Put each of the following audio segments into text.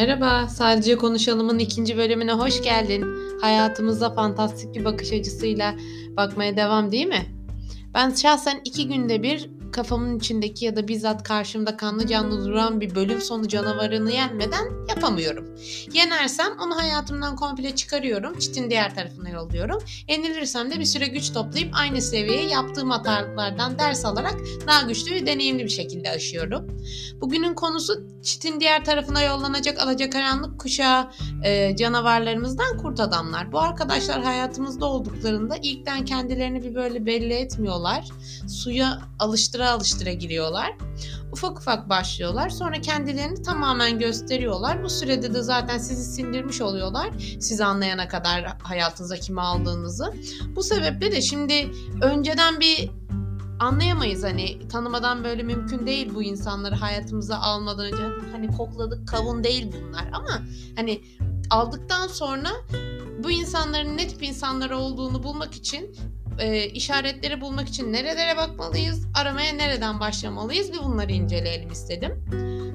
Merhaba, Sadece Konuşalım'ın ikinci bölümüne hoş geldin. Hayatımıza fantastik bir bakış açısıyla bakmaya devam değil mi? Ben şahsen iki günde bir kafamın içindeki ya da bizzat karşımda kanlı canlı duran bir bölüm sonu canavarını yenmeden yapamıyorum. Yenersem onu hayatımdan komple çıkarıyorum. Çitin diğer tarafına yolluyorum. Yenilirsem de bir süre güç toplayıp aynı seviyeye yaptığım hatalardan ders alarak daha güçlü ve deneyimli bir şekilde aşıyorum. Bugünün konusu çitin diğer tarafına yollanacak alacakaranlık kuşağı e, canavarlarımızdan kurt adamlar. Bu arkadaşlar hayatımızda olduklarında ilkten kendilerini bir böyle belli etmiyorlar. Suya alıştıra alıştıra giriyorlar. Ufak ufak başlıyorlar. Sonra kendilerini tamamen gösteriyorlar. Bu sürede de zaten sizi sindirmiş oluyorlar. Sizi anlayana kadar hayatınıza kimi aldığınızı. Bu sebeple de şimdi önceden bir anlayamayız hani tanımadan böyle mümkün değil bu insanları hayatımıza almadan önce hani kokladık kavun değil bunlar ama hani aldıktan sonra bu insanların ne tip insanlar olduğunu bulmak için e, işaretleri bulmak için nerelere bakmalıyız, aramaya nereden başlamalıyız bir bunları inceleyelim istedim.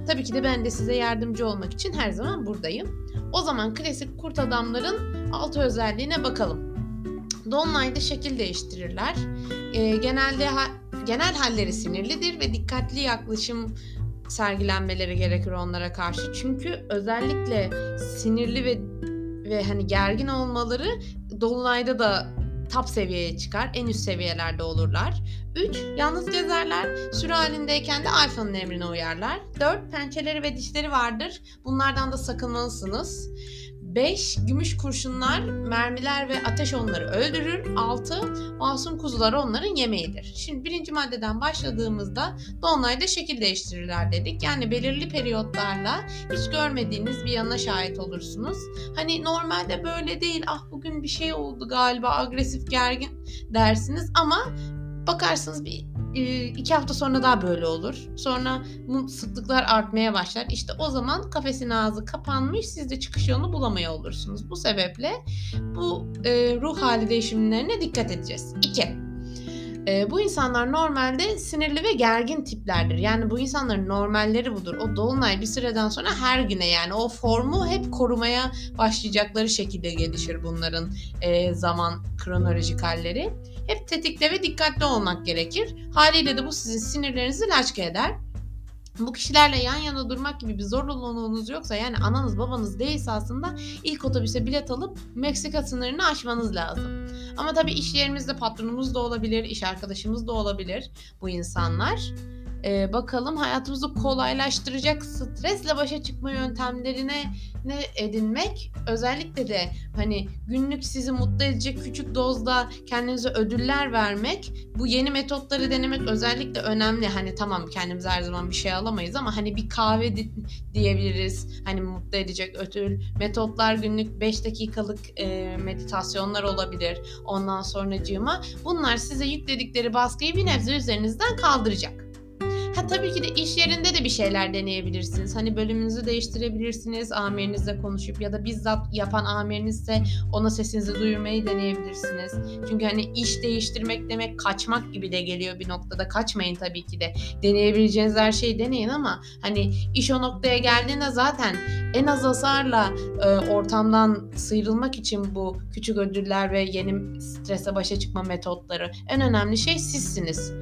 Tabii ki de ben de size yardımcı olmak için her zaman buradayım. O zaman klasik kurt adamların altı özelliğine bakalım. Dolunayda şekil değiştirirler. E, genelde ha, genel halleri sinirlidir ve dikkatli yaklaşım sergilenmeleri gerekir onlara karşı. Çünkü özellikle sinirli ve ve hani gergin olmaları dolunayda da top seviyeye çıkar. En üst seviyelerde olurlar. 3. Yalnız gezerler. Sürü halindeyken de alfanın emrine uyarlar. 4. Pençeleri ve dişleri vardır. Bunlardan da sakınmalısınız. 5. Gümüş kurşunlar, mermiler ve ateş onları öldürür. 6. Masum kuzular onların yemeğidir. Şimdi birinci maddeden başladığımızda dolunayda şekil değiştirirler dedik. Yani belirli periyotlarla hiç görmediğiniz bir yana şahit olursunuz. Hani normalde böyle değil ah bugün bir şey oldu galiba agresif gergin dersiniz ama bakarsınız bir iki hafta sonra daha böyle olur. Sonra bu sıklıklar artmaya başlar. İşte o zaman kafesin ağzı kapanmış siz de çıkış yolunu bulamaya olursunuz. Bu sebeple bu e, ruh hali değişimlerine dikkat edeceğiz. 2. E, bu insanlar normalde sinirli ve gergin tiplerdir. Yani bu insanların normalleri budur. O dolunay bir süreden sonra her güne yani o formu hep korumaya başlayacakları şekilde gelişir bunların e, zaman kronolojik halleri. Hep tetikte ve dikkatli olmak gerekir. Haliyle de bu sizin sinirlerinizi laçka eder bu kişilerle yan yana durmak gibi bir zorunluluğunuz yoksa yani ananız babanız değilse aslında ilk otobüse bilet alıp Meksika sınırını aşmanız lazım. Ama tabii iş yerimizde patronumuz da olabilir, iş arkadaşımız da olabilir bu insanlar e, bakalım hayatımızı kolaylaştıracak stresle başa çıkma yöntemlerine ne edinmek? Özellikle de hani günlük sizi mutlu edecek küçük dozda kendinize ödüller vermek bu yeni metotları denemek özellikle önemli. Hani tamam kendimize her zaman bir şey alamayız ama hani bir kahve diyebiliriz. Hani mutlu edecek ödül metotlar günlük 5 dakikalık e, meditasyonlar olabilir. Ondan sonracığıma bunlar size yükledikleri baskıyı bir nebze üzerinizden kaldıracak. Tabii ki de iş yerinde de bir şeyler deneyebilirsiniz. Hani bölümünüzü değiştirebilirsiniz. Amirinizle konuşup ya da bizzat yapan amirinizse ona sesinizi duyurmayı deneyebilirsiniz. Çünkü hani iş değiştirmek demek kaçmak gibi de geliyor bir noktada. Kaçmayın tabii ki de. Deneyebileceğiniz her şeyi deneyin ama hani iş o noktaya geldiğinde zaten en az hasarla e, ortamdan sıyrılmak için bu küçük ödüller ve yeni strese başa çıkma metotları en önemli şey sizsiniz.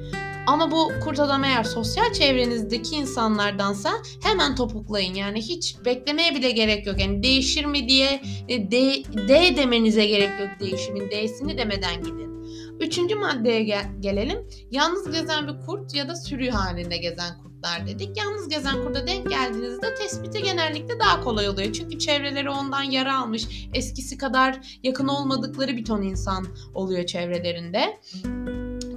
Ama bu kurt adam eğer sosyal çevrenizdeki insanlardansa hemen topuklayın. Yani hiç beklemeye bile gerek yok. Yani değişir mi diye e, D, D demenize gerek yok değişimin. D'sini demeden gidin. Üçüncü maddeye gel- gelelim. Yalnız gezen bir kurt ya da sürü halinde gezen kurtlar dedik. Yalnız gezen kurda denk geldiğinizde tespiti genellikle daha kolay oluyor. Çünkü çevreleri ondan yara almış, eskisi kadar yakın olmadıkları bir ton insan oluyor çevrelerinde.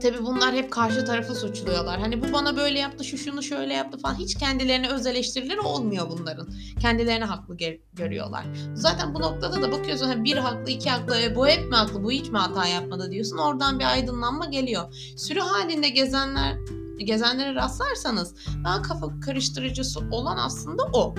Tabii bunlar hep karşı tarafı suçluyorlar. Hani bu bana böyle yaptı, şu şunu şöyle yaptı falan. Hiç kendilerine öz eleştirileri olmuyor bunların. Kendilerini haklı görüyorlar. Zaten bu noktada da bakıyorsun hani bir haklı, iki haklı, e, bu hep mi haklı, bu hiç mi hata yapmadı diyorsun. Oradan bir aydınlanma geliyor. Sürü halinde gezenler gezenlere rastlarsanız daha kafa karıştırıcısı olan aslında o.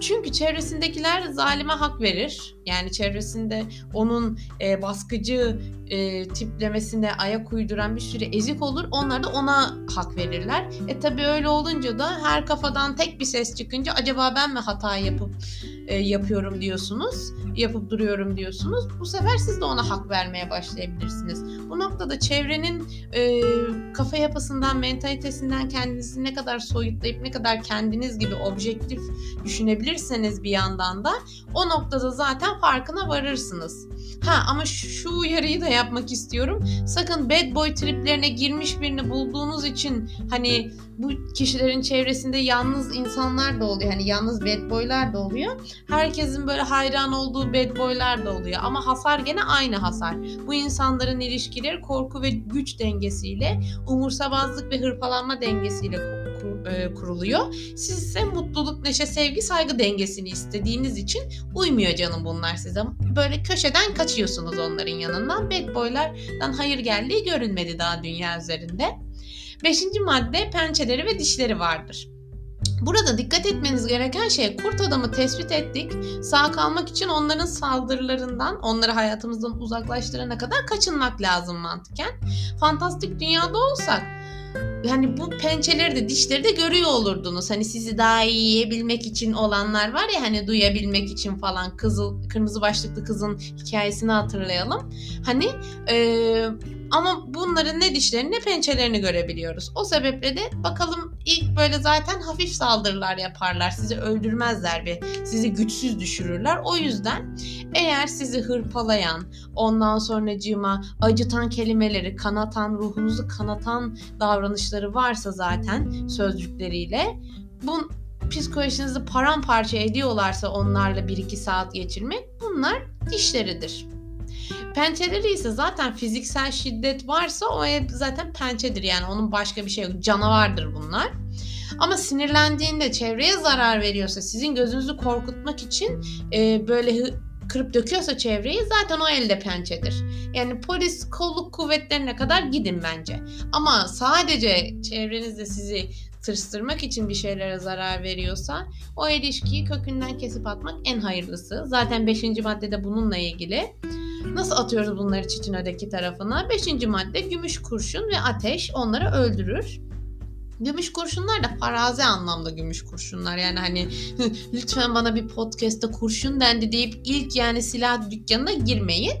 Çünkü çevresindekiler zalime hak verir. Yani çevresinde onun e, baskıcı e, tiplemesine ayak uyduran bir sürü ezik olur. Onlar da ona hak verirler. E tabi öyle olunca da her kafadan tek bir ses çıkınca acaba ben mi hata yapıp e, yapıyorum diyorsunuz. Yapıp duruyorum diyorsunuz. Bu sefer siz de ona hak vermeye başlayabilirsiniz. Bu noktada çevrenin e, kafa yapısından, mentalitesinden kendinizi ne kadar soyutlayıp ne kadar kendiniz gibi objektif düşünebilirseniz bir yandan da o noktada zaten farkına varırsınız. Ha ama şu uyarıyı da yapmak istiyorum. Sakın bad boy triplerine girmiş birini bulduğunuz için hani bu kişilerin çevresinde yalnız insanlar da oluyor. Hani yalnız bad boylar da oluyor. Herkesin böyle hayran olduğu bad boylar da oluyor. Ama hasar gene aynı hasar. Bu insanların ilişkileri korku ve güç dengesiyle, umursabazlık ve hırpalanma dengesiyle e, kuruluyor. Siz mutluluk, neşe, sevgi, saygı dengesini istediğiniz için uymuyor canım bunlar size. Böyle köşeden kaçıyorsunuz onların yanından. Bad boylardan hayır geldiği görünmedi daha dünya üzerinde. Beşinci madde pençeleri ve dişleri vardır. Burada dikkat etmeniz gereken şey kurt adamı tespit ettik. Sağ kalmak için onların saldırılarından, onları hayatımızdan uzaklaştırana kadar kaçınmak lazım mantıken. Fantastik dünyada olsak hani bu pençeleri de dişleri de görüyor olurdunuz. Hani sizi daha iyi yiyebilmek için olanlar var ya hani duyabilmek için falan kızıl kırmızı başlıklı kızın hikayesini hatırlayalım. Hani e, ama bunların ne dişlerini ne pençelerini görebiliyoruz. O sebeple de bakalım ilk böyle zaten hafif saldırılar yaparlar. Sizi öldürmezler ve sizi güçsüz düşürürler. O yüzden eğer sizi hırpalayan, ondan sonra cima acıtan kelimeleri, kanatan, ruhunuzu kanatan davranışları varsa zaten sözcükleriyle bu psikolojinizi paramparça ediyorlarsa onlarla 1-2 saat geçirmek bunlar dişleridir. Pençeleri ise zaten fiziksel şiddet varsa o zaten pençedir yani onun başka bir şey yok. Canavardır bunlar. Ama sinirlendiğinde çevreye zarar veriyorsa sizin gözünüzü korkutmak için e, böyle kırıp döküyorsa çevreyi zaten o elde pençedir. Yani polis kolluk kuvvetlerine kadar gidin bence. Ama sadece çevrenizde sizi tırstırmak için bir şeylere zarar veriyorsa o ilişkiyi kökünden kesip atmak en hayırlısı. Zaten 5. maddede bununla ilgili. Nasıl atıyoruz bunları çitin öteki tarafına? Beşinci madde gümüş kurşun ve ateş onları öldürür. Gümüş kurşunlar da farazi anlamda gümüş kurşunlar. Yani hani lütfen bana bir podcast'ta kurşun dendi deyip ilk yani silah dükkanına girmeyin.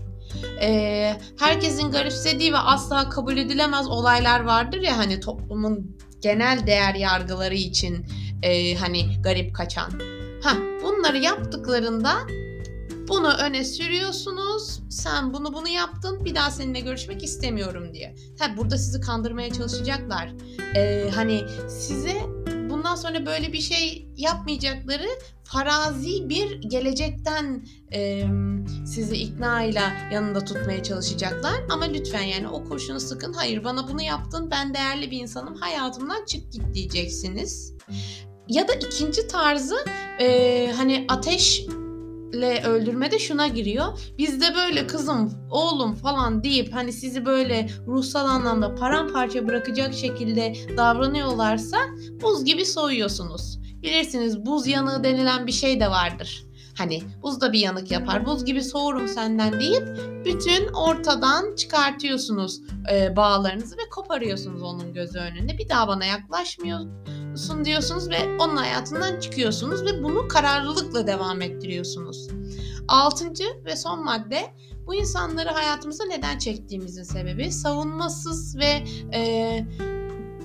Ee, herkesin garipsediği ve asla kabul edilemez olaylar vardır ya hani toplumun genel değer yargıları için e, hani garip kaçan. Ha, bunları yaptıklarında bunu öne sürüyorsunuz. Sen bunu bunu yaptın. Bir daha seninle görüşmek istemiyorum diye. Tabi burada sizi kandırmaya çalışacaklar. Ee, hani size bundan sonra böyle bir şey yapmayacakları farazi bir gelecekten e, sizi ikna ile yanında tutmaya çalışacaklar. Ama lütfen yani o kurşunu sıkın. Hayır bana bunu yaptın. Ben değerli bir insanım. Hayatımdan çık git diyeceksiniz. Ya da ikinci tarzı e, hani ateş le öldürme de şuna giriyor. Bizde böyle kızım, oğlum falan deyip hani sizi böyle ruhsal anlamda paramparça bırakacak şekilde davranıyorlarsa buz gibi soğuyorsunuz. Bilirsiniz buz yanığı denilen bir şey de vardır. Hani buz da bir yanık yapar. Buz gibi soğurum senden deyip bütün ortadan çıkartıyorsunuz e, bağlarınızı ve koparıyorsunuz onun gözü önünde. Bir daha bana yaklaşmıyor sun diyorsunuz ve onun hayatından çıkıyorsunuz ve bunu kararlılıkla devam ettiriyorsunuz. Altıncı ve son madde bu insanları hayatımıza neden çektiğimizin sebebi savunmasız ve e,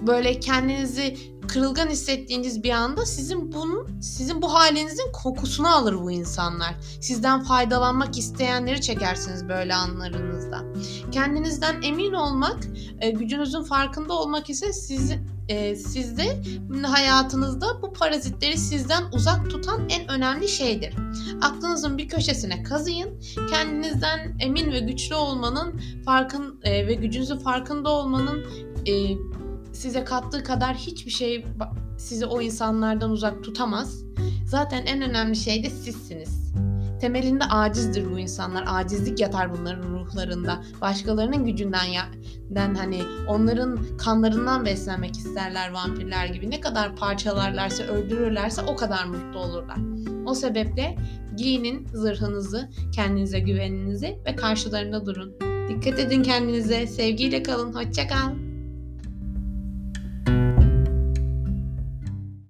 böyle kendinizi kırılgan hissettiğiniz bir anda sizin bunun sizin bu halinizin kokusunu alır bu insanlar. Sizden faydalanmak isteyenleri çekersiniz böyle anlarınızda. Kendinizden emin olmak, e, gücünüzün farkında olmak ise sizi e, sizde hayatınızda bu parazitleri sizden uzak tutan en önemli şeydir. Aklınızın bir köşesine kazıyın. Kendinizden emin ve güçlü olmanın farkın e, ve gücünüzün farkında olmanın e, size kattığı kadar hiçbir şey sizi o insanlardan uzak tutamaz. Zaten en önemli şey de sizsiniz. Temelinde acizdir bu insanlar. Acizlik yatar bunların ruhlarında. Başkalarının gücünden ya den hani onların kanlarından beslenmek isterler vampirler gibi. Ne kadar parçalarlarsa, öldürürlerse o kadar mutlu olurlar. O sebeple giyinin zırhınızı, kendinize güveninizi ve karşılarında durun. Dikkat edin kendinize. Sevgiyle kalın. Hoşça kal.